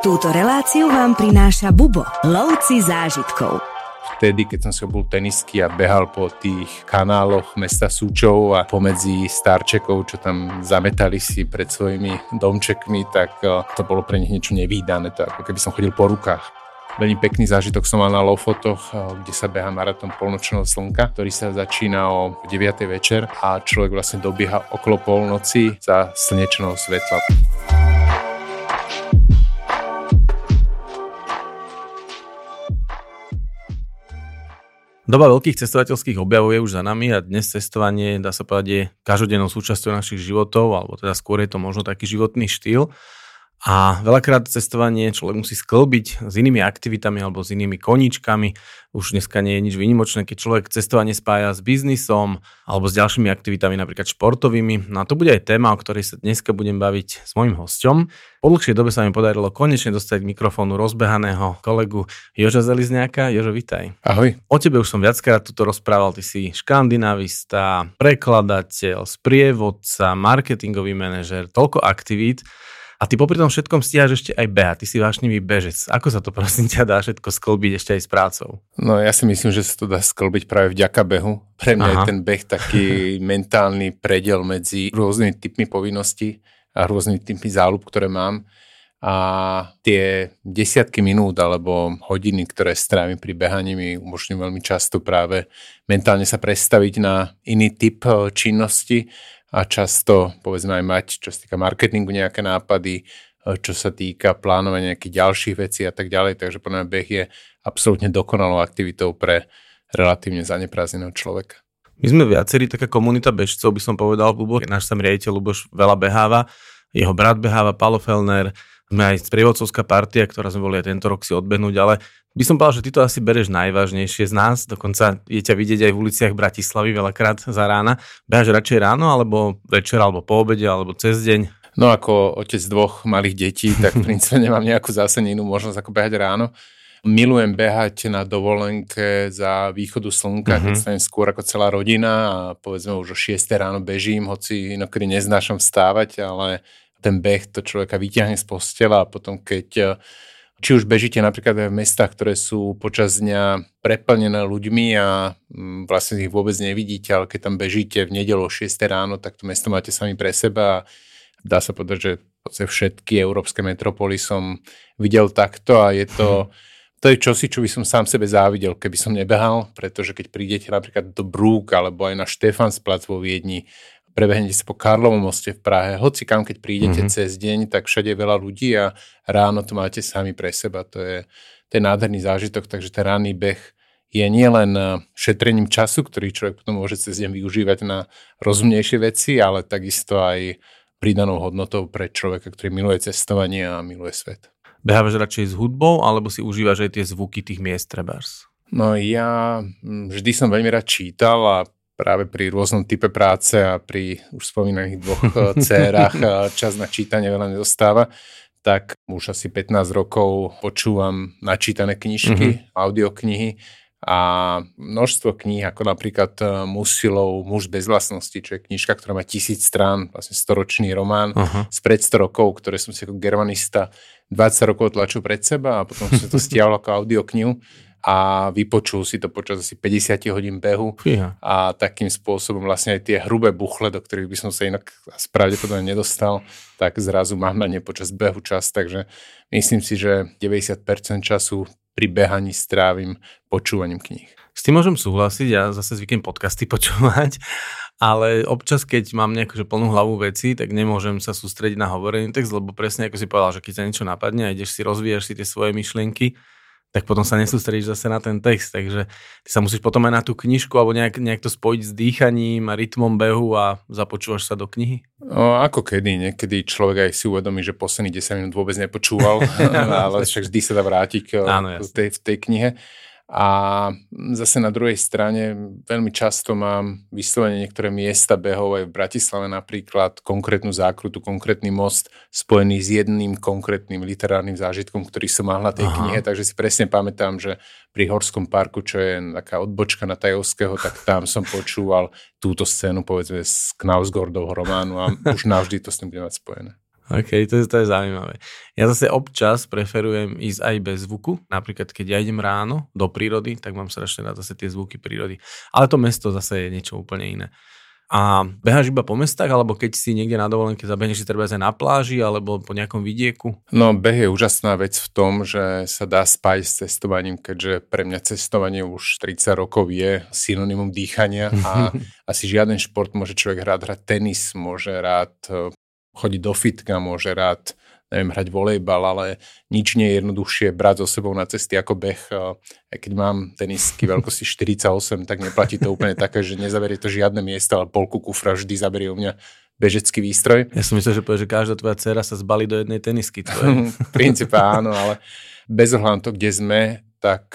Túto reláciu vám prináša Bubo, lovci zážitkov. Vtedy, keď som si obul tenisky a behal po tých kanáloch mesta Súčov a pomedzi starčekov, čo tam zametali si pred svojimi domčekmi, tak eh, to bolo pre nich niečo nevýdané, to ako keby som chodil po rukách. Veľmi pekný zážitok som mal na Lofotoch, eh, kde sa beha maratón polnočného slnka, ktorý sa začína o 9. večer a človek vlastne dobieha okolo polnoci za slnečného svetla. Doba veľkých cestovateľských objavov je už za nami a dnes cestovanie, dá sa povedať, je každodennou súčasťou našich životov, alebo teda skôr je to možno taký životný štýl. A veľakrát cestovanie človek musí sklbiť s inými aktivitami alebo s inými koníčkami. Už dneska nie je nič výnimočné, keď človek cestovanie spája s biznisom alebo s ďalšími aktivitami, napríklad športovými. No a to bude aj téma, o ktorej sa dneska budem baviť s mojim hostom. Po dlhšej dobe sa mi podarilo konečne dostať k mikrofónu rozbehaného kolegu Joža Zelizňáka. Jožo, vitaj. Ahoj. O tebe už som viackrát tuto rozprával. Ty si škandinavista, prekladateľ, sprievodca, marketingový manažer, toľko aktivít. A ty popri tom všetkom stíhaš ešte aj beha, ty si vášnivý bežec. Ako sa to prosím ťa dá všetko sklbiť ešte aj s prácou? No ja si myslím, že sa to dá sklbiť práve vďaka behu. Pre mňa Aha. je ten beh taký mentálny predel medzi rôznymi typmi povinností a rôznymi typmi záľub, ktoré mám. A tie desiatky minút alebo hodiny, ktoré strávim pri behaní, mi umožňujú veľmi často práve mentálne sa predstaviť na iný typ eh, činnosti a často povedzme aj mať, čo sa týka marketingu nejaké nápady, e, čo sa týka plánovania nejakých ďalších vecí a tak ďalej. Takže podľa mňa beh je absolútne dokonalou aktivitou pre relatívne zaneprázdneného človeka. My sme viacerí taká komunita bežcov, by som povedal, Bubo. Náš sam riaditeľ Luboš veľa beháva, jeho brat beháva, Palo Fellner, sme aj sprievodcovská partia, ktorá sme boli aj tento rok si odbehnúť, ale by som povedal, že ty to asi bereš najvážnejšie z nás, dokonca je ťa vidieť aj v uliciach Bratislavy veľakrát za rána. Behaš radšej ráno, alebo večer, alebo po obede, alebo cez deň? No ako otec dvoch malých detí, tak v princípe nemám nejakú zásadne inú možnosť ako behať ráno. Milujem behať na dovolenke za východu slnka, mm-hmm. keď stanem skôr ako celá rodina a povedzme už o 6 ráno bežím, hoci inokedy neznášam vstávať, ale ten beh to človeka vyťahne z postela a potom keď či už bežíte napríklad aj v mestách, ktoré sú počas dňa preplnené ľuďmi a mm, vlastne ich vôbec nevidíte, ale keď tam bežíte v nedelu o 6 ráno, tak to mesto máte sami pre seba a dá sa povedať, že všetky európske metropoly som videl takto a je to, to je čosi, čo by som sám sebe závidel, keby som nebehal, pretože keď prídete napríklad do Brúk alebo aj na Štefansplac vo Viedni prebehnete sa po Karlovom moste v Prahe, hoci kam, keď prídete mm-hmm. cez deň, tak všade je veľa ľudí a ráno to máte sami pre seba. To je, to je nádherný zážitok, takže ten ranný beh je nielen eh, šetrením času, ktorý človek potom môže cez deň využívať na rozumnejšie veci, ale takisto aj pridanou hodnotou pre človeka, ktorý miluje cestovanie a miluje svet. Behávaš radšej s hudbou, alebo si užívaš aj tie zvuky tých miest trebárs? No ja hm, vždy som veľmi rád čítal a práve pri rôznom type práce a pri už spomínaných dvoch eh, cérach eh, čas na čítanie veľa nezostáva, tak už asi 15 rokov počúvam načítané knižky, mm-hmm. audioknihy a množstvo kníh, ako napríklad eh, Musilov Muž bez vlastnosti, čo je knižka, ktorá má tisíc strán, vlastne storočný román uh-huh. z pred 100 rokov, ktoré som si ako germanista 20 rokov tlačil pred seba a potom som to stiahol ako audioknihu a vypočul si to počas asi 50 hodín behu Fíha. a takým spôsobom vlastne aj tie hrubé buchle, do ktorých by som sa inak pravdepodobne nedostal, tak zrazu mám na ne počas behu čas, takže myslím si, že 90% času pri behaní strávim počúvaním kníh. S tým môžem súhlasiť, ja zase zvyknem podcasty počúvať, ale občas, keď mám nejakú že plnú hlavu veci, tak nemôžem sa sústrediť na hovorený text, lebo presne ako si povedal, že keď sa niečo napadne a ideš si, rozvíjaš si tie svoje myšlienky, tak potom sa nesústredíš zase na ten text, takže ty sa musíš potom aj na tú knižku alebo nejak, nejak to spojiť s dýchaním a rytmom behu a započúvaš sa do knihy? No, ako kedy, niekedy človek aj si uvedomí, že posledných 10 minút vôbec nepočúval, ale však vždy sa dá vrátiť Áno, v, tej, v tej knihe. A zase na druhej strane veľmi často mám vyslovene niektoré miesta behov aj v Bratislave napríklad, konkrétnu zákrutu, konkrétny most spojený s jedným konkrétnym literárnym zážitkom, ktorý som mal na tej Aha. knihe, takže si presne pamätám, že pri Horskom parku, čo je taká odbočka na Tajovského, tak tam som počúval túto scénu povedzme z Knausgordovho románu a už navždy to s tým bude mať spojené. OK, to je, to je zaujímavé. Ja zase občas preferujem ísť aj bez zvuku. Napríklad, keď ja idem ráno do prírody, tak mám strašne rád zase tie zvuky prírody. Ale to mesto zase je niečo úplne iné. A beháš iba po mestách, alebo keď si niekde na dovolenke zabehneš si treba aj na pláži, alebo po nejakom vidieku? No, beh je úžasná vec v tom, že sa dá spájať s cestovaním, keďže pre mňa cestovanie už 30 rokov je synonymum dýchania a asi žiaden šport môže človek rád hrať tenis, môže rád chodiť do fitka, môže rád neviem, hrať volejbal, ale nič nie je jednoduchšie brať so sebou na cesty ako beh. Aj keď mám tenisky veľkosti 48, tak neplatí to úplne také, že nezaberie to žiadne miesto, ale polku kufra vždy zaberie u mňa bežecký výstroj. Ja som myslel, že povie, že každá tvoja dcera sa zbalí do jednej tenisky. v princípe áno, ale bez ohľadu to, kde sme, tak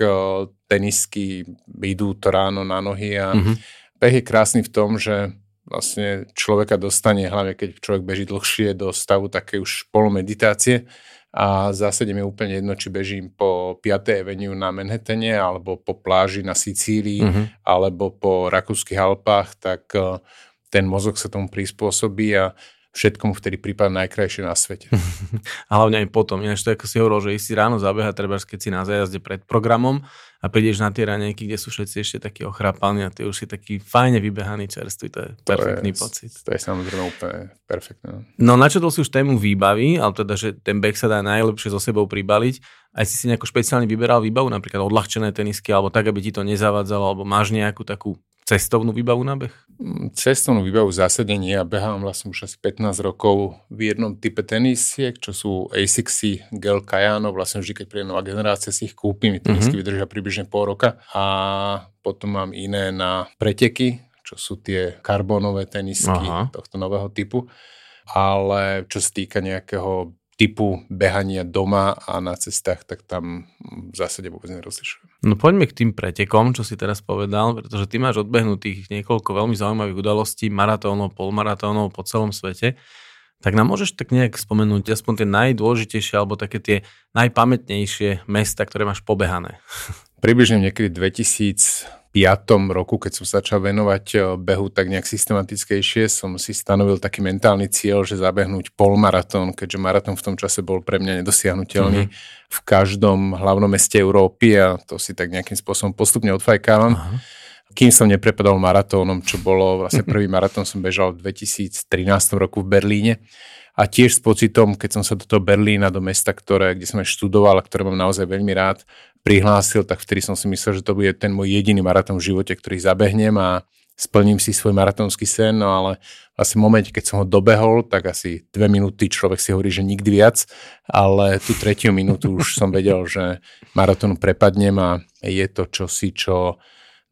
tenisky idú to ráno na nohy a mm-hmm. beh je krásny v tom, že vlastne človeka dostane, hlavne keď človek beží dlhšie do stavu také už polomeditácie a zásade mi je úplne jedno, či bežím po 5. Avenue na Manhattane alebo po pláži na Sicílii mm-hmm. alebo po Rakúskych Alpách, tak eh, ten mozog sa tomu prispôsobí a všetkomu vtedy prípada najkrajšie na svete. a hlavne aj potom. Ináč to ako si hovoril, že si ráno zabehať, treba keď si na zajazde pred programom a prídeš na tie ranejky, kde sú všetci ešte takí ochrapalní a ty už si taký fajne vybehaný čerstvý, to je to perfektný je, pocit. To je samozrejme úplne perfektné. No načetol si už tému výbavy, ale teda, že ten beh sa dá najlepšie so sebou pribaliť. Aj si si nejako špeciálne vyberal výbavu, napríklad odľahčené tenisky, alebo tak, aby ti to nezavadzalo, alebo máš nejakú takú cestovnú výbavu na beh? Mm, cestovnú výbavu v zásade nie. Ja behám vlastne už asi 15 rokov v jednom type tenisiek, čo sú ASICSy Gel Kayano. Vlastne vždy, keď príde nová generácia, si ich kúpim. Tenisky mm-hmm. vydržia približne pol roka. A potom mám iné na preteky, čo sú tie karbonové tenisky Aha. tohto nového typu. Ale čo sa týka nejakého typu behania doma a na cestách, tak tam v zásade vôbec nerozlišujem. No poďme k tým pretekom, čo si teraz povedal, pretože ty máš odbehnutých niekoľko veľmi zaujímavých udalostí, maratónov, polmaratónov po celom svete. Tak nám môžeš tak nejak spomenúť aspoň tie najdôležitejšie alebo také tie najpamätnejšie mesta, ktoré máš pobehané? Približne niekedy 2000 roku, keď som začal venovať eh, behu tak nejak systematickejšie, som si stanovil taký mentálny cieľ, že zabehnúť polmaratón, keďže maratón v tom čase bol pre mňa nedosiahnutelný mm-hmm. v každom hlavnom meste Európy a to si tak nejakým spôsobom postupne odfajkávam. Uh-huh. Kým som neprepadol maratónom, čo bolo vlastne prvý maratón som bežal v 2013 roku v Berlíne a tiež s pocitom, keď som sa do toho Berlína, do mesta, ktoré, kde som aj študoval a ktoré mám naozaj veľmi rád, prihlásil, tak vtedy som si myslel, že to bude ten môj jediný maratón v živote, ktorý zabehnem a splním si svoj maratónsky sen, no ale vlastne v momente, keď som ho dobehol, tak asi dve minúty človek si hovorí, že nikdy viac, ale tú tretiu minútu už som vedel, že maratónu prepadnem a je to čosi, čo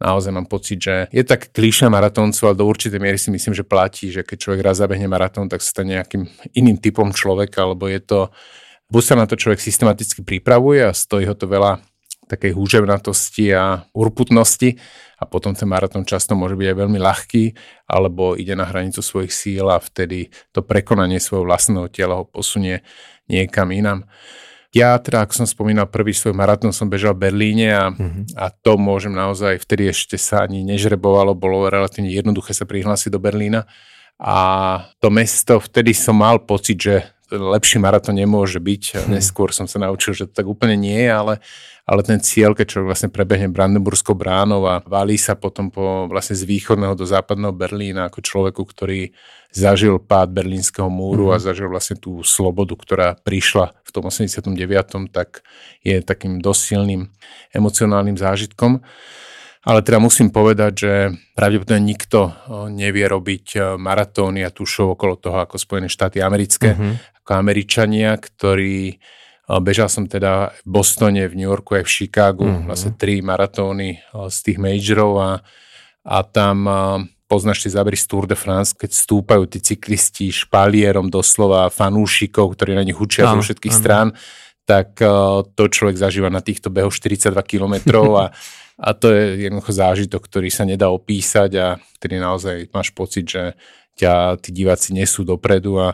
naozaj mám pocit, že je tak klíša maratóncu, ale do určitej miery si myslím, že platí, že keď človek raz zabehne maratón, tak sa stane nejakým iným typom človeka, alebo je to, buď sa na to človek systematicky pripravuje a stojí ho to veľa takej húževnatosti a urputnosti a potom ten maratón často môže byť aj veľmi ľahký alebo ide na hranicu svojich síl a vtedy to prekonanie svojho vlastného tela ho posunie niekam inam. Ja teda, ako som spomínal, prvý svoj maratón som bežal v Berlíne a, mm-hmm. a to môžem naozaj, vtedy ešte sa ani nežrebovalo, bolo relatívne jednoduché sa prihlásiť do Berlína. A to mesto, vtedy som mal pocit, že lepší maratón nemôže byť. Mhm. Neskôr som sa naučil, že to tak úplne nie je, ale, ale ten cieľ, keď človek vlastne prebehne Brandenburskou bránou a valí sa potom po, vlastne z východného do západného Berlína ako človeku, ktorý zažil pád berlínskeho múru mm. a mhm. zažil vlastne tú slobodu, ktorá prišla v tom 89., tak je takým dosilným emocionálnym zážitkom. Ale teda musím povedať, že pravdepodobne nikto nevie robiť maratóny a tušov okolo toho ako Spojené štáty americké, mm-hmm. ako Američania, ktorí Bežal som teda v Bostone, v New Yorku aj v Chicagu, mm-hmm. vlastne tri maratóny z tých majorov a, a tam poznáš tie zábery z Tour de France, keď stúpajú tí cyklisti špalierom doslova fanúšikov, ktorí na nich učia zo všetkých ano. strán, tak to človek zažíva na týchto behoch 42 kilometrov a, a to je jednoducho zážitok, ktorý sa nedá opísať a ktorý naozaj máš pocit, že ťa tí diváci nesú dopredu a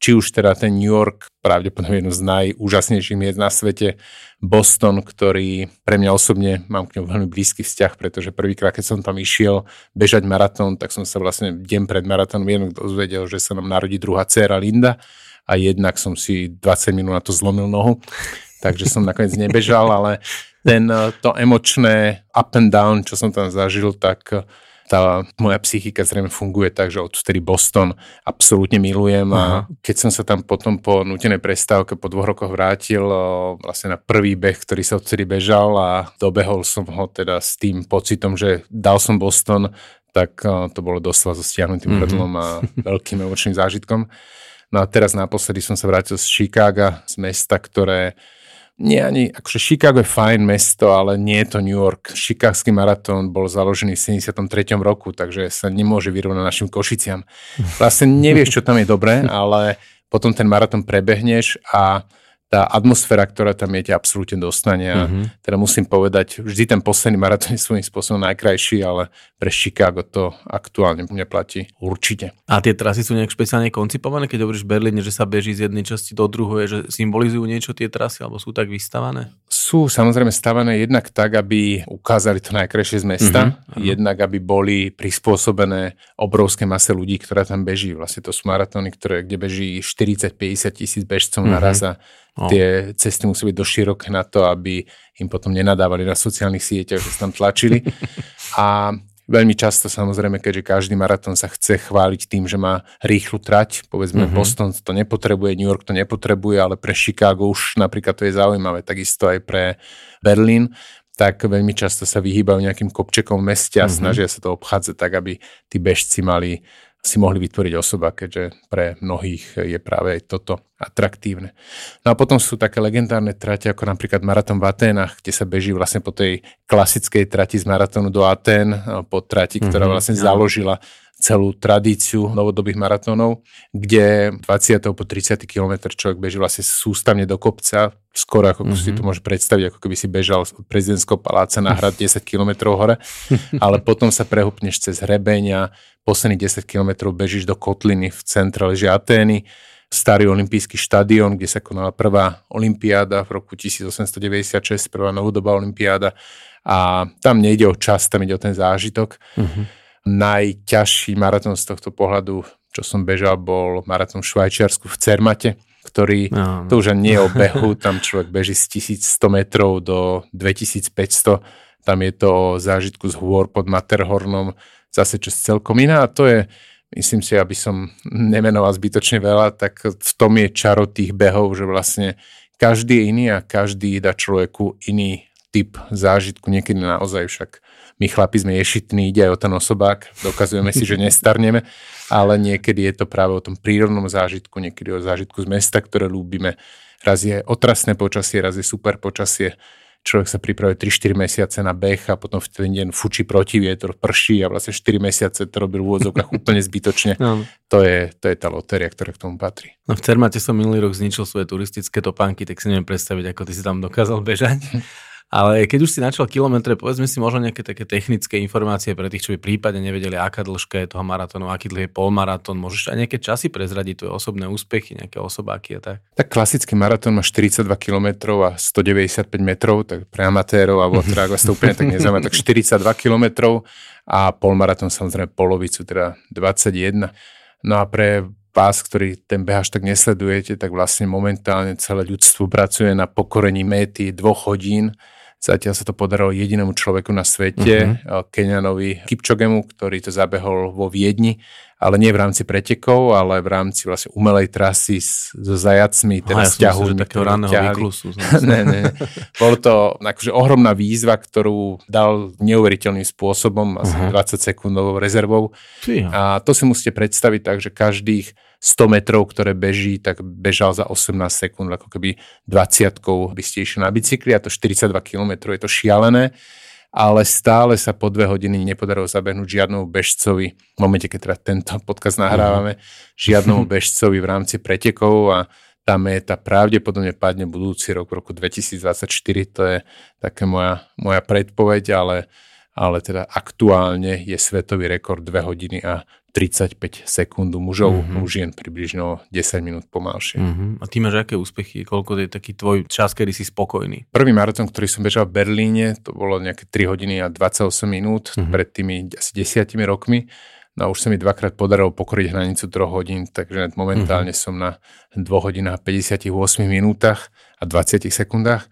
či už teda ten New York, pravdepodobne jedno z najúžasnejších miest na svete, Boston, ktorý pre mňa osobne mám k ňom veľmi blízky vzťah, pretože prvýkrát, keď som tam išiel bežať maratón, tak som sa vlastne deň pred maratónom jedno dozvedel, že sa nám narodí druhá dcéra Linda a jednak som si 20 minút na to zlomil nohu, takže som nakoniec nebežal, ale ten, eh, to emočné up and down, čo som tam zažil, tak eh, tá moja psychika zrejme funguje tak, že odtedy Boston absolútne milujem a Aha. keď som sa tam potom po nutenej prestávke po dvoch rokoch vrátil eh, vlastne na prvý beh, ktorý sa odtedy bežal a dobehol som ho teda s tým pocitom, že dal som Boston, tak to bolo doslova so stiahnutým mm-hmm. a veľkým emočným zážitkom. No a teraz naposledy som sa vrátil z Chicaga, z mesta, ktoré nie ani, akože Chicago je fajn mesto, ale nie je to New York. Chicagský maratón bol založený v 73. roku, takže sa nemôže vyrovnať našim Košiciam. Vlastne nevieš, čo tam je dobré, ale potom ten maratón prebehneš a tá atmosféra, ktorá tam je, ťa absolútne dostane. A mm-hmm. teda musím povedať, vždy ten posledný maratón je svojím spôsobom najkrajší, ale pre Chicago to aktuálne mne platí určite. A tie trasy sú nejak špeciálne koncipované, keď hovoríš Berlíne, že sa beží z jednej časti do druhej, že symbolizujú niečo tie trasy, alebo sú tak vystavané? Sú samozrejme stavané jednak tak, aby ukázali to najkrajšie z mesta, mm-hmm. jednak aby boli prispôsobené obrovské mase ľudí, ktorá tam beží. Vlastne to sú maratóny, ktoré, kde beží 40-50 tisíc bežcov mm-hmm. naraz a No. Tie cesty musí byť doširoké na to, aby im potom nenadávali na sociálnych sieťach, že sa tam tlačili. A veľmi často samozrejme, keďže každý maratón sa chce chváliť tým, že má rýchlu trať, povedzme mm-hmm. Boston to nepotrebuje, New York to nepotrebuje, ale pre Chicago už napríklad to je zaujímavé, takisto aj pre Berlín, tak veľmi často sa vyhýbajú nejakým kopčekom v meste a mm-hmm. snažia sa to obchádzať tak, aby tí bežci mali si mohli vytvoriť osoba, keďže pre mnohých je práve aj toto atraktívne. No a potom sú také legendárne trate, ako napríklad Maratón v Aténach, kde sa beží vlastne po tej klasickej trati z maratónu do Atén, po trati, ktorá mhm, vlastne založila celú tradíciu novodobých maratónov, kde 20. po 30. kilometr človek beží vlastne sústavne do kopca, skoro ako mm-hmm. si to môže predstaviť, ako keby si bežal od prezidentského paláca na hrad 10 km hore, ale potom sa prehupneš cez hrebeň a posledných 10 km bežíš do kotliny v centre leží Atény, starý olimpijský štadión, kde sa konala prvá olimpiáda v roku 1896, prvá novodobá olimpiáda a tam nejde o čas, tam ide o ten zážitok. Mm-hmm Najťažší maratón z tohto pohľadu, čo som bežal, bol maratón v Švajčiarsku v Cermate, ktorý, no, no. to už nie je o behu, tam človek beží z 1100 metrov do 2500, tam je to o zážitku z hôr pod Materhornom, zase čo celkom iná a to je, myslím si, aby som nemenoval zbytočne veľa, tak v tom je čaro tých behov, že vlastne každý je iný a každý dá človeku iný typ zážitku, niekedy naozaj však my chlapi sme ješitní, ide aj o ten osobák, dokazujeme si, že nestarneme, ale niekedy je to práve o tom prírodnom zážitku, niekedy o zážitku z mesta, ktoré ľúbime. Raz je otrasné počasie, raz je super počasie, človek sa pripravuje 3-4 mesiace na beh a potom v ten deň fučí protivietor, prší a vlastne 4 mesiace to robil v úvodzovkách úplne zbytočne. No. To, je, to je tá lotéria, ktorá k tomu patrí. No v Cermate som minulý rok zničil svoje turistické topánky, tak si neviem predstaviť, ako ty si tam dokázal bežať. Ale keď už si načal kilometre, povedzme si možno nejaké také technické informácie pre tých, čo by prípadne nevedeli, aká dĺžka je toho maratónu, aký dlhý je polmaratón. Môžeš aj nejaké časy prezradiť tvoje osobné úspechy, nejaké osobáky a tak? Tak klasický maratón má 42 km a 195 metrov, tak pre amatérov, alebo teda ak vás to úplne tak nezaujíma, tak 42 km a polmaratón samozrejme polovicu, teda 21. No a pre vás, ktorý ten behaž tak nesledujete, tak vlastne momentálne celé ľudstvo pracuje na pokorení méty dvoch hodín Zatiaľ sa to podarilo jedinému človeku na svete, uh-huh. Kenianovi Kipčogemu, ktorý to zabehol vo Viedni, ale nie v rámci pretekov, ale v rámci vlastne umelej trasy s, so zajacmi, teda ja som takého raného výklusu. ne, ne. Bolo to akože ohromná výzva, ktorú dal neuveriteľným spôsobom, asi uh-huh. 20 sekundovou rezervou. Fíha. A to si musíte predstaviť tak, že každých 100 metrov, ktoré beží, tak bežal za 18 sekúnd, ako keby 20 by ste išli na bicykli a to 42 km, je to šialené. Ale stále sa po dve hodiny nepodarilo zabehnúť žiadnemu bežcovi, v momente, keď teda tento podcast nahrávame, žiadnemu bežcovi v rámci pretekov a tá meta pravdepodobne padne budúci rok, v roku 2024, to je také moja, moja predpoveď, ale, ale teda aktuálne je svetový rekord 2 hodiny a 35 sekúnd mužov, mm-hmm. žien približno 10 minút pomalšie. Mm-hmm. A ty máš aké úspechy? Koľko je taký tvoj čas, kedy si spokojný? Prvý maratón, ktorý som bežal v Berlíne, to bolo nejaké 3 hodiny a 28 minút mm-hmm. pred tými asi desiatimi rokmi. No a už sa mi dvakrát podarilo pokoriť hranicu 3 hodín, takže momentálne mm-hmm. som na 2 hodinách 58 minútach a 20 sekundách.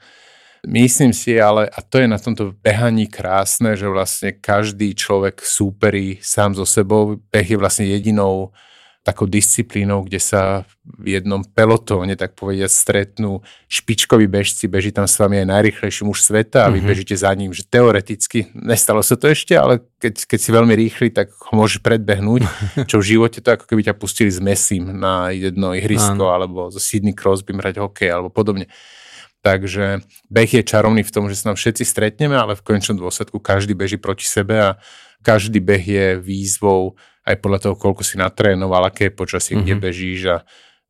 Myslím si ale, a to je na tomto behaní krásne, že vlastne každý človek súperí sám so sebou. Beh je vlastne jedinou takou disciplínou, kde sa v jednom pelotóne, tak povediať, stretnú špičkoví bežci, beží tam s vami aj najrychlejší muž sveta a vy mm-hmm. bežíte za ním, že teoreticky, nestalo sa to ešte, ale keď, keď si veľmi rýchly, tak ho môže predbehnúť, čo v živote to ako keby ťa pustili s mesím na jedno ihrisko, alebo zo Sydney Crosby hrať hokej, alebo podobne. Takže beh je čarovný v tom, že sa nám všetci stretneme, ale v konečnom dôsledku každý beží proti sebe a každý beh je výzvou aj podľa toho, koľko si natrénoval, aké počasie, mm-hmm. kde mhm. bežíš a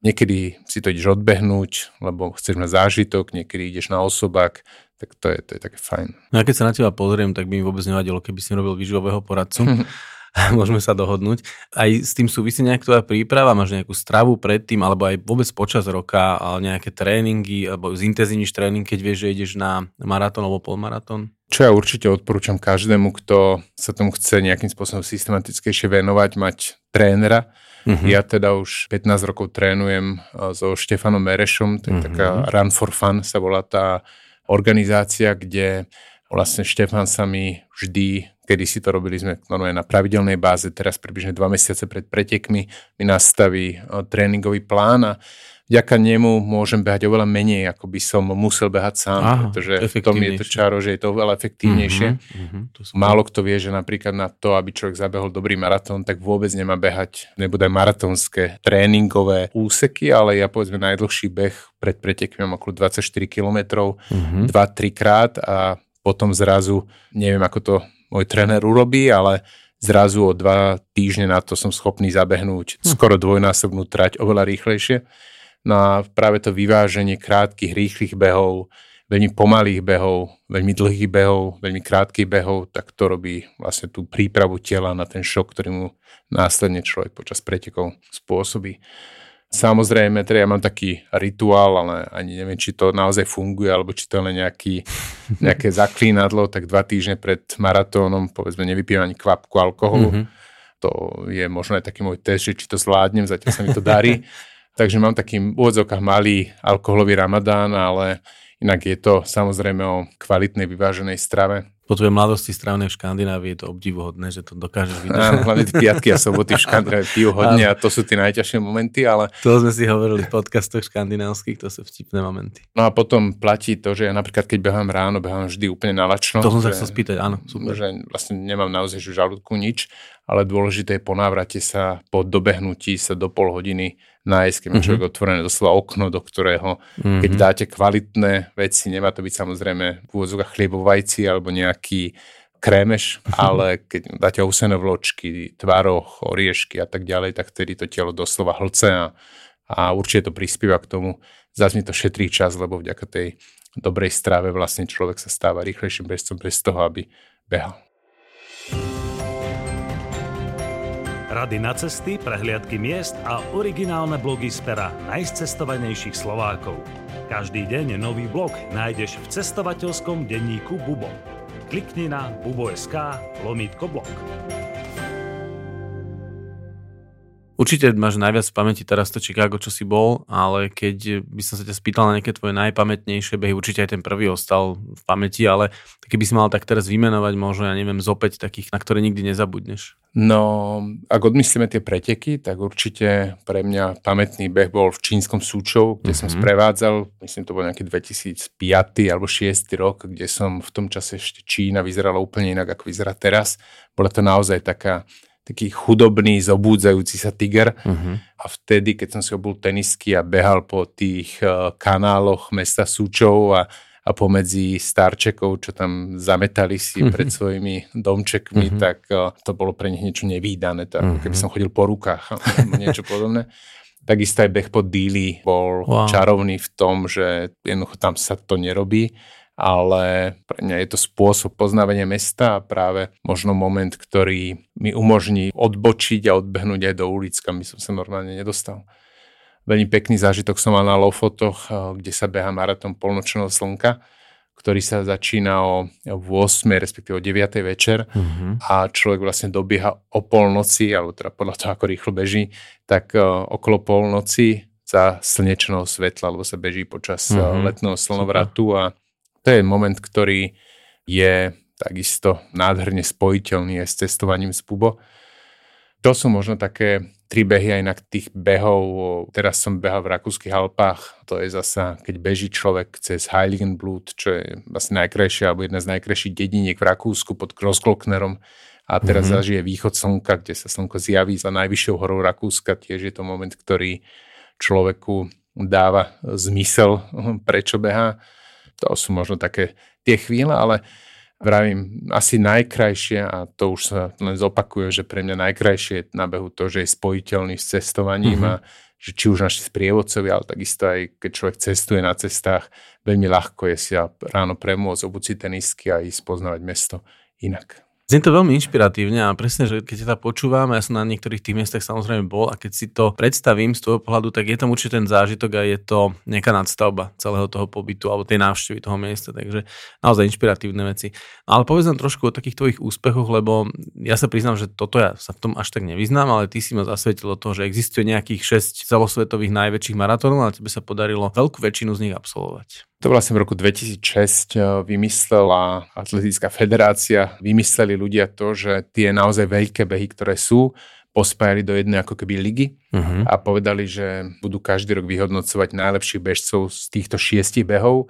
niekedy si to ideš odbehnúť, lebo chceš mať zážitok, niekedy ideš na osobák, tak to je, to je také fajn. No a keď sa na teba pozriem, tak by mi vôbec nevadilo, keby si robil výživového poradcu. Môžeme sa dohodnúť. Aj s tým súvisí nejak tvoja príprava? Máš nejakú stravu predtým, alebo aj vôbec počas roka, ale nejaké tréningy, alebo zintenzívniš tréning, keď vieš, že ideš na maratón alebo polmaratón? Čo ja určite odporúčam každému, kto sa tomu chce nejakým spôsobom systematickejšie venovať, mať trénera. Uh-huh. Ja teda už 15 rokov trénujem eh, so Štefanom Merešom, to je uh-huh. taká Run for Fun sa volá tá organizácia, kde vlastne Štefan sa mi vždy, kedy si to robili sme normálne na pravidelnej báze, teraz približne dva mesiace pred pretekmi mi nastaví eh, tréningový plán a vďaka nemu môžem behať oveľa menej, ako by som musel behať sám, Aha, pretože v tom je to čaro, že je to oveľa efektívnejšie. Uh-huh, uh-huh, to Málo kto vie, že napríklad na to, aby človek zabehol dobrý maratón, tak vôbec nemá behať, nebude maratónske tréningové úseky, ale ja povedzme najdlhší beh pred pretekmi mám okolo 24 km, uh-huh. 2-3 krát a potom zrazu, neviem ako to môj tréner urobí, ale zrazu o dva týždne na to som schopný zabehnúť hm. skoro dvojnásobnú trať oveľa rýchlejšie. No a práve to vyváženie krátkých, rýchlych behov, veľmi pomalých behov, veľmi dlhých behov, veľmi krátkých behov, tak to robí vlastne tú prípravu tela na ten šok, ktorý mu následne človek počas pretekov spôsobí. Samozrejme, teda ja mám taký rituál, ale ani neviem, či to naozaj funguje, alebo či to je len nejaký, nejaké zaklínadlo, tak dva týždne pred maratónom, povedzme, nevypívam ani kvapku alkoholu. Mm-hmm. To je možno aj taký môj test, že či to zvládnem, zatiaľ sa mi to darí. Takže mám taký v úvodzovkách malý alkoholový ramadán, ale inak je to samozrejme o kvalitnej vyváženej strave. Po tvojej mladosti strávnej v Škandinávii je to obdivuhodné, že to dokážeš vydržať. Hlavne piatky a soboty v Škandinávii pijú hodne a to sú tie najťažšie momenty, ale... To sme si hovorili v podcastoch škandinávskych, to sú vtipné momenty. No a potom platí to, že ja napríklad keď behám ráno, behám vždy úplne na lačno. To som sa chcel spýtať, áno, super. Že vlastne nemám naozaj v žalúdku nič, ale dôležité je po návrate sa, po dobehnutí sa do pol hodiny nájsť, keď má človek mm-hmm. otvorené doslova okno, do ktorého, mm-hmm. keď dáte kvalitné veci, nemá to byť samozrejme v úvodzovkách chliebovajci alebo nejaký krémeš, ale keď dáte husené vločky, tvaroch, oriešky a tak ďalej, tak vtedy to telo doslova hlce a, a určite to prispieva k tomu. Zase mi to šetrí čas, lebo vďaka tej dobrej strave vlastne človek sa stáva rýchlejším bezcom bez toho, aby behal. Rady na cesty, prehliadky miest a originálne blogy z pera najcestovanejších Slovákov. Každý deň nový blog nájdeš v cestovateľskom denníku Bubo. Klikni na bubo.sk lomítko blog. Určite máš najviac v pamäti teraz to Chicago, čo si bol, ale keď by som sa ťa spýtal na nejaké tvoje najpamätnejšie behy, určite aj ten prvý ostal v pamäti, ale keby si mal tak teraz vymenovať možno, ja neviem, zopäť takých, na ktoré nikdy nezabudneš. No, ak odmyslíme tie preteky, tak určite pre mňa pamätný beh bol v čínskom Súčov, kde mm-hmm. som mhm. sprevádzal, myslím to bol nejaký 2005 alebo 2006 rok, kde som v tom čase ešte Čína vyzerala úplne inak, ako vyzerá teraz. Bola to naozaj taká taký chudobný, zobúdzajúci sa tiger. Uh-huh. A vtedy, keď som si obul tenisky a behal po tých uh, kanáloch mesta Súčov a, a pomedzi starčekov, čo tam zametali si uh-huh. pred svojimi domčekmi, uh-huh. tak uh, to bolo pre nich niečo nevýdané. To, uh-huh. keby som chodil po rukách, niečo podobné. Takisto aj beh po díli bol wow. čarovný v tom, že jednoducho tam sa to nerobí ale pre mňa je to spôsob poznávania mesta a práve možno moment, ktorý mi umožní odbočiť a odbehnúť aj do ulic, kam by som sa normálne nedostal. Veľmi pekný zážitok som mal na Lofotoch, eh, kde sa beha maratón polnočného slnka, ktorý sa začína o 8, respektíve o 9 večer uh-huh. a človek vlastne dobieha o polnoci, alebo teda podľa toho, ako rýchlo beží, tak uh, okolo polnoci za slnečného svetla, alebo sa beží počas uh-huh. letného slnovratu a to je moment, ktorý je takisto nádherne spojiteľný aj s cestovaním z Bubo. To sú možno také tri behy aj na tých behov. Teraz som behal v Rakúskych Alpách. To je zasa, keď beží človek cez Heiligenblut, čo je vlastne najkrajšia alebo jedna z najkrajších dediniek v Rakúsku pod Grossglocknerom. A teraz mm-hmm. zažije východ slnka, kde sa slnko zjaví za najvyššou horou Rakúska. Tiež je to moment, ktorý človeku dáva zmysel, prečo beha. To sú možno také tie chvíle, ale Vravím, asi najkrajšie, a to už sa len zopakuje, že pre mňa najkrajšie je na behu to, že je spojiteľný s cestovaním mm-hmm. a že či už naši sprievodcovia, ale takisto aj keď človek cestuje na cestách, veľmi ľahko je si ráno premôcť, obuť si tenistky a ísť poznávať mesto inak. Znie to veľmi inšpiratívne a presne, že keď ťa počúvam, ja som na niektorých tých miestach samozrejme bol a keď si to predstavím z tvojho pohľadu, tak je tam určite ten zážitok a je to nejaká nadstavba celého toho pobytu alebo tej návštevy toho miesta, takže naozaj inšpiratívne veci. No, ale povedz nám trošku o takých tvojich úspechoch, lebo ja sa priznám, že toto ja sa v tom až tak nevyznám, ale ty si ma zasvetil toho, že existuje nejakých 6 celosvetových najväčších maratónov a tebe sa podarilo veľkú väčšinu z nich absolvovať. To vlastne v roku 2006 eh, vymyslela Atletická federácia, vymysleli ľudia to, že tie naozaj veľké behy, ktoré sú, pospájali do jednej ako keby ligy uh-huh. a povedali, že budú každý rok vyhodnocovať najlepších bežcov z týchto šiestich behov.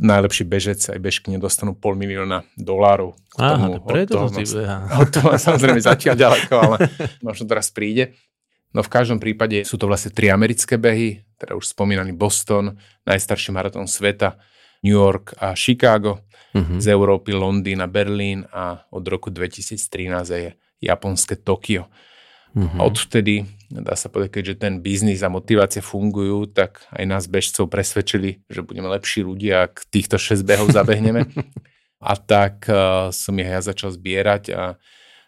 Najlepší bežec aj bežky nedostanú pol milióna dolárov. Aha, to preto to Od toho samozrejme zatiaľ ďaleko, ale možno teraz príde. No v každom prípade sú to vlastne tri americké behy, teda už spomínaný Boston, najstarší maratón sveta, New York a Chicago, uh-huh. z Európy Londýn a Berlín a od roku 2013 je japonské Tokio. A odvtedy, dá sa povedať, keďže ten biznis a motivácia fungujú, tak aj nás bežcov presvedčili, že budeme lepší ľudia, ak týchto 6 behov zabehneme. a tak uh, som ich ja začal zbierať a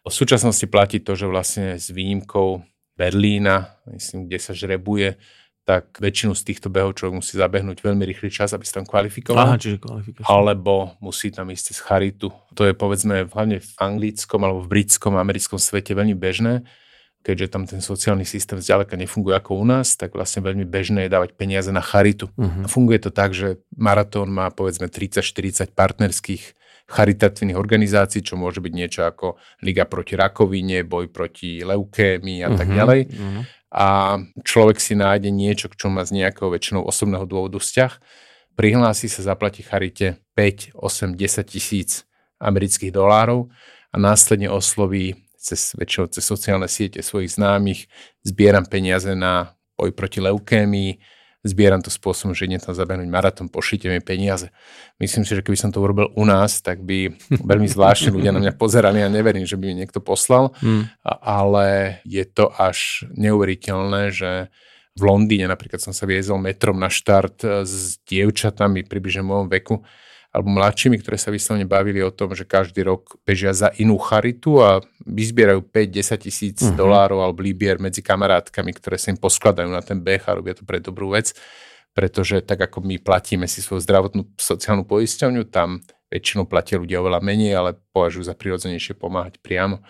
v súčasnosti platí to, že vlastne s výnimkou Berlína, myslím, kde sa žrebuje, tak väčšinu z týchto behov človek musí zabehnúť veľmi rýchly čas, aby sa tam kvalifikoval. Aha, čiže kvalifikácia. Alebo musí tam ísť z charitu. To je povedzme hlavne v anglickom alebo v britskom a americkom svete veľmi bežné, keďže tam ten sociálny systém zďaleka nefunguje ako u nás, tak vlastne veľmi bežné je dávať peniaze na charitu. Uh-huh. A funguje to tak, že maratón má povedzme 30-40 partnerských charitatívnych organizácií, čo môže byť niečo ako Liga proti rakovine, boj proti leukémii a uh-huh, tak mhm, ďalej. Uh-huh. A človek si nájde niečo, čo má z nejakého väčšinou osobného dôvodu vzťah, prihlási sa, zaplatí charite 5, 8, 10 tisíc amerických dolárov a následne osloví cez, väčšinou cez sociálne siete svojich známych, zbieram peniaze na boj proti leukémii, zbieram to spôsobom, že idem tam zabehnúť maratón, pošlite mi peniaze. Myslím si, že keby som to urobil u nás, tak by veľmi zvláštne ľudia na mňa pozerali a neverím, že by mi niekto poslal, mm. ale je to až neuveriteľné, že v Londýne napríklad som sa viezol metrom na štart s dievčatami približne v môjom veku, alebo mladšími, ktoré sa vyslovene bavili o tom, že každý rok bežia za inú charitu a vyzbierajú 5-10 tisíc uh-huh. dolárov alebo libier medzi kamarátkami, ktoré sa im poskladajú na ten beh a robia to pre dobrú vec, pretože tak ako my platíme si svoju zdravotnú sociálnu poisťovňu, tam väčšinou platia ľudia oveľa menej, ale považujú za prirodzenejšie pomáhať priamo.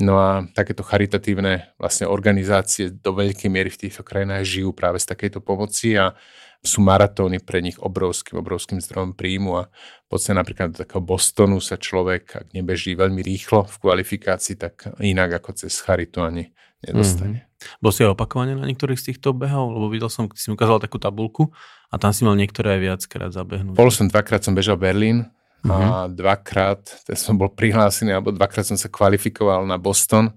No a takéto charitatívne vlastne organizácie do veľkej miery v týchto krajinách žijú práve z takejto pomoci a sú maratóny pre nich obrovským, obrovským zdrojom príjmu a podstate napríklad do takého Bostonu sa človek, ak nebeží veľmi rýchlo v kvalifikácii, tak inak ako cez charitu ani nedostane. Mm-hmm. Bol si aj opakovane na niektorých z týchto behov? Lebo videl som, si mi ukázal takú tabulku a tam si mal niektoré aj viackrát zabehnúť. Bol som dvakrát, som bežal Berlín mm-hmm. a mhm. dvakrát som bol prihlásený, alebo dvakrát som sa kvalifikoval na Boston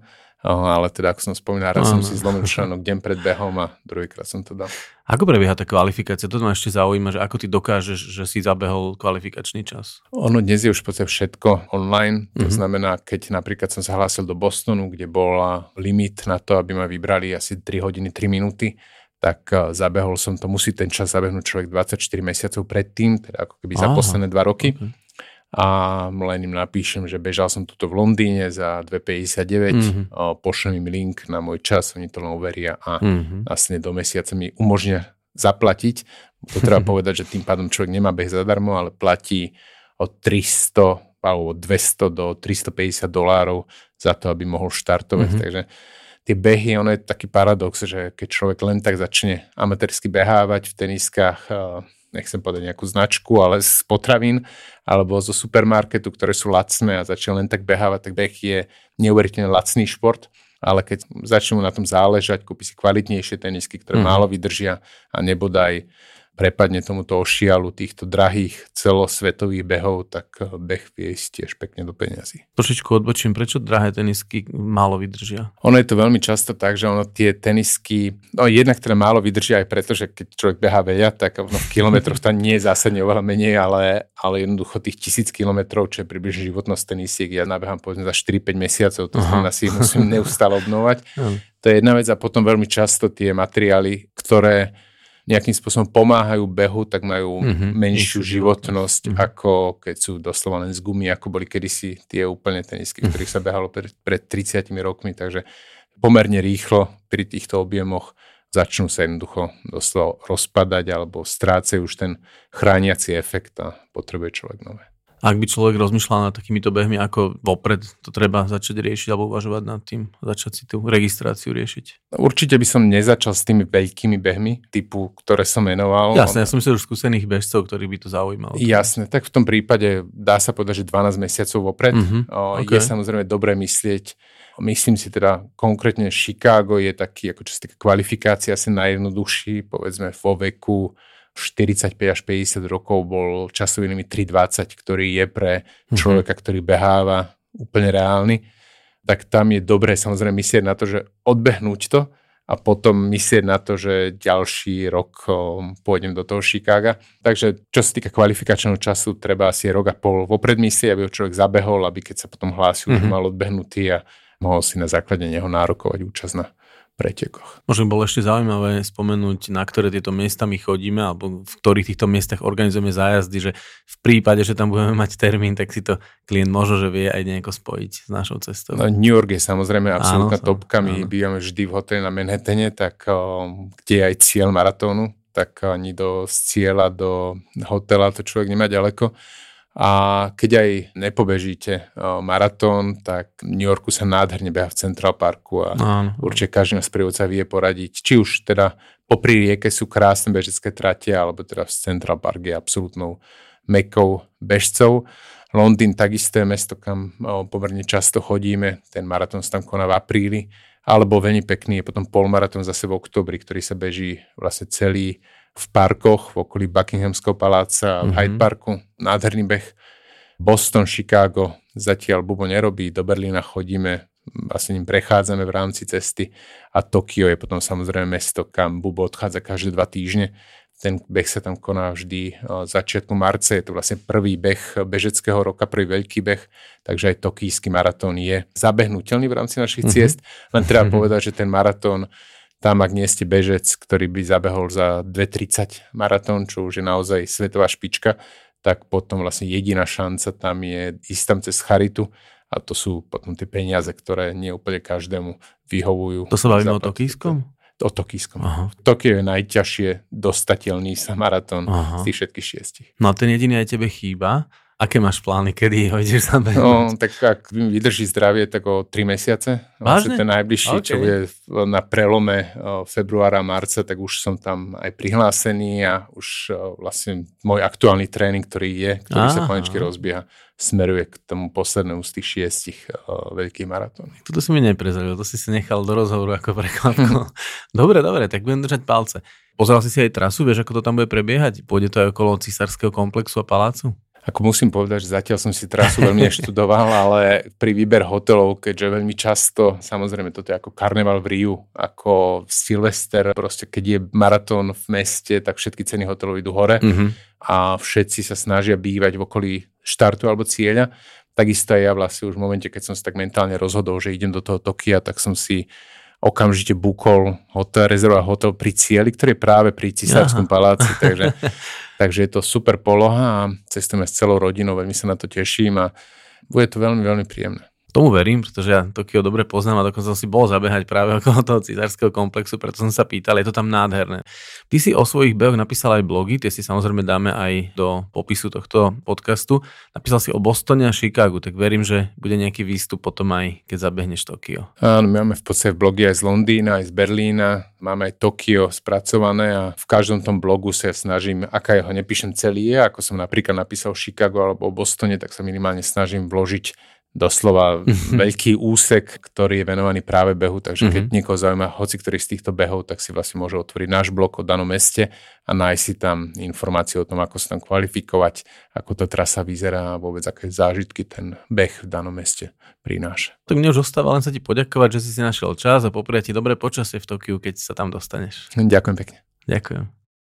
ale teda, ako som spomínal, raz som si zlomil členok deň pred behom a druhýkrát som to dal. Ako prebieha tá kvalifikácia? To ma ešte zaujíma, že ako ty dokážeš, že si zabehol kvalifikačný čas? Ono dnes je už v podstate všetko online. Mm-hmm. To mhm. znamená, keď napríklad som sa hlásil do Bostonu, kde bol limit na to, aby ma vybrali asi 3 hodiny 3 minúty, tak e, zabehol som to, musí ten čas zabehnúť človek 24 mesiacov predtým, teda ako keby Aha, za posledné 2 roky. Okay a len im napíšem, že bežal som tuto v Londýne za 2,59, mm-hmm. pošlem im link na môj čas, oni to len overia a mm-hmm. vlastne do mesiaca mi umožnia zaplatiť. To treba povedať, že tým pádom človek nemá beh zadarmo, ale platí od 300 alebo 200 do 350 dolárov za to, aby mohol štartovať. Mm-hmm. Takže tie behy, ono je taký paradox, že keď človek len tak začne amatérsky behávať v teniskách, nechcem povedať nejakú značku, ale z potravín alebo zo supermarketu, ktoré sú lacné a začne len tak behávať, tak beh je neuveriteľne lacný šport ale keď začnú na tom záležať, kúpi si kvalitnejšie tenisky, ktoré mm. málo vydržia a nebodaj prepadne tomuto ošialu týchto drahých celosvetových behov, tak eh, beh vie ísť tiež pekne do peniazy. Trošičku odbočím, prečo drahé tenisky málo vydržia? Ono je to veľmi často tak, že ono tie tenisky, no jednak teda málo vydržia aj preto, že keď človek behá veľa, tak ono v kilometroch tam nie je zásadne oveľa menej, ale, ale jednoducho tých tisíc kilometrov, čo je približne životnosť tenisiek, ja nabehám povedzme za 4-5 mesiacov, to znamená si musím neustále obnovať. To je jedna vec a potom veľmi často tie materiály, ktoré nejakým spôsobom pomáhajú behu, tak majú mm-hmm. menšiu životnosť, mm-hmm. ako keď sú doslova len z gumy, ako boli kedysi tie úplne tenisky, mm-hmm. ktorých sa behalo pred, pred 30 rokmi, takže pomerne rýchlo pri týchto objemoch začnú sa jednoducho doslova rozpadať alebo strácajú už ten chrániaci efekt a potrebuje človek nové ak by človek rozmýšľal nad takýmito behmi, ako vopred to treba začať riešiť alebo uvažovať nad tým, začať si tú registráciu riešiť? Určite by som nezačal s tými veľkými behmi, typu, ktoré som menoval. Jasné, ja som myslel už skúsených bežcov, ktorých by to zaujímalo. Jasné, tak v tom prípade dá sa povedať, že 12 mesiacov vopred. Mm-hmm, o, okay. Je samozrejme dobré myslieť Myslím si teda konkrétne Chicago je taký, ako čo sa týka kvalifikácia, asi najjednoduchší, povedzme vo veku 45 až 50 rokov bol časový limit 320, ktorý je pre mhm. človeka, ktorý beháva úplne reálny, tak tam je dobré samozrejme myslieť na to, že odbehnúť to a potom myslieť na to, že ďalší rok pôjdem do toho Chicaga. Takže čo sa týka kvalifikačného času, treba asi rok a pol vopred myslieť, aby ho človek zabehol, aby keď sa potom hlásil, mm-hmm. mal odbehnutý a mohol si na základe neho nárokovať účasť na pretekoch. Možno bolo ešte zaujímavé spomenúť, na ktoré tieto miesta my chodíme, alebo v ktorých týchto miestach organizujeme zájazdy, že v prípade, že tam budeme mať termín, tak si to klient možno, že vie aj nejako spojiť s našou cestou. No, New York je samozrejme absolútna áno, topka. My áno. bývame vždy v hoteli na Manhattane, tak kde je aj cieľ maratónu, tak ani do z cieľa do hotela to človek nemá ďaleko. A keď aj nepobežíte maratón, tak v New Yorku sa nádherne beha v Central Parku a Áno. určite každý nás prívodca vie poradiť. Či už teda popri rieke sú krásne bežecké trate, alebo teda v Central Park je absolútnou mekou bežcov. Londýn takisto je mesto, kam pomerne často chodíme. Ten maratón sa tam koná v apríli. Alebo veľmi pekný je potom polmaratón zase v oktobri, ktorý sa beží vlastne celý v parkoch v okolí Buckinghamského paláca, mm-hmm. v Hyde Parku, nádherný beh. Boston, Chicago, zatiaľ Bubo nerobí, do Berlína chodíme, vlastne ním prechádzame v rámci cesty a Tokio je potom samozrejme mesto, kam Bubo odchádza každé dva týždne. Ten beh sa tam koná vždy začiatku marca, je to vlastne prvý beh bežeckého roka, prvý veľký beh, takže aj tokijský maratón je zabehnutelný v rámci našich mm-hmm. ciest, len treba mm-hmm. povedať, že ten maratón tam, ak nie ste bežec, ktorý by zabehol za 2.30 maratón, čo už je naozaj svetová špička, tak potom vlastne jediná šanca tam je ísť tam cez charitu a to sú potom tie peniaze, ktoré nie úplne každému vyhovujú. To sa bavíme o tokijskom? O tokijskom. Aha. Tokio je najťažšie dostateľný sa maratón z tých všetkých šiestich. No a ten jediný aj tebe chýba. Aké máš plány, kedy ho ideš zabehnúť? No, tak ak vydrží zdravie, tak o 3 mesiace. Vážne? Ten najbližší, okay. čo je na prelome februára a marca, tak už som tam aj prihlásený a už vlastne môj aktuálny tréning, ktorý je, ktorý Aha. sa konečne rozbieha, smeruje k tomu poslednému z tých šiestich veľkých maratónov. Toto si mi neprezradil, to si si nechal do rozhovoru ako prekladko. dobre, dobre, tak budem držať palce. Pozeral si si aj trasu, vieš, ako to tam bude prebiehať? Pôjde to aj okolo císarského komplexu a palácu? Ako musím povedať, že zatiaľ som si trasu veľmi neštudoval, ale pri výber hotelov, keďže veľmi často, samozrejme toto je ako karneval v Riu, ako Silvester, proste keď je maratón v meste, tak všetky ceny hotelov idú hore mm-hmm. a všetci sa snažia bývať v okolí štartu alebo cieľa. Takisto aj ja vlastne už v momente, keď som sa tak mentálne rozhodol, že idem do toho Tokia, tak som si okamžite bukol hotel, rezervoval hotel pri cieli, ktorý je práve pri Cisárskom paláci, takže Takže je to super poloha a cestujeme s celou rodinou, veľmi sa na to teším a bude to veľmi, veľmi príjemné. Tomu verím, pretože ja Tokio dobre poznám a dokonca som si bol zabehať práve okolo toho cizárskeho komplexu, preto som sa pýtal, je to tam nádherné. Ty si o svojich behoch napísal aj blogy, tie si samozrejme dáme aj do popisu tohto podcastu. Napísal si o Bostone a Chicagu, tak verím, že bude nejaký výstup potom aj, keď zabehneš Tokio. Áno, máme v podstate blogy aj z Londýna, aj z Berlína, máme aj Tokio spracované a v každom tom blogu sa snažím, aká jeho nepíšem celý je, ako som napríklad napísal Chicago alebo o Bostone, tak sa minimálne snažím vložiť doslova mm-hmm. veľký úsek, ktorý je venovaný práve behu, takže keď mm-hmm. niekoho zaujíma hoci ktorý z týchto behov, tak si vlastne môže otvoriť náš blok o danom meste a nájsť si tam informácie o tom, ako sa tam kvalifikovať, ako to trasa vyzerá a vôbec aké zážitky ten beh v danom meste prináša. Tak mne už ostáva len sa ti poďakovať, že si si našiel čas a popriať ti dobré počasie v Tokiu, keď sa tam dostaneš. Ďakujem pekne. Ďakujem.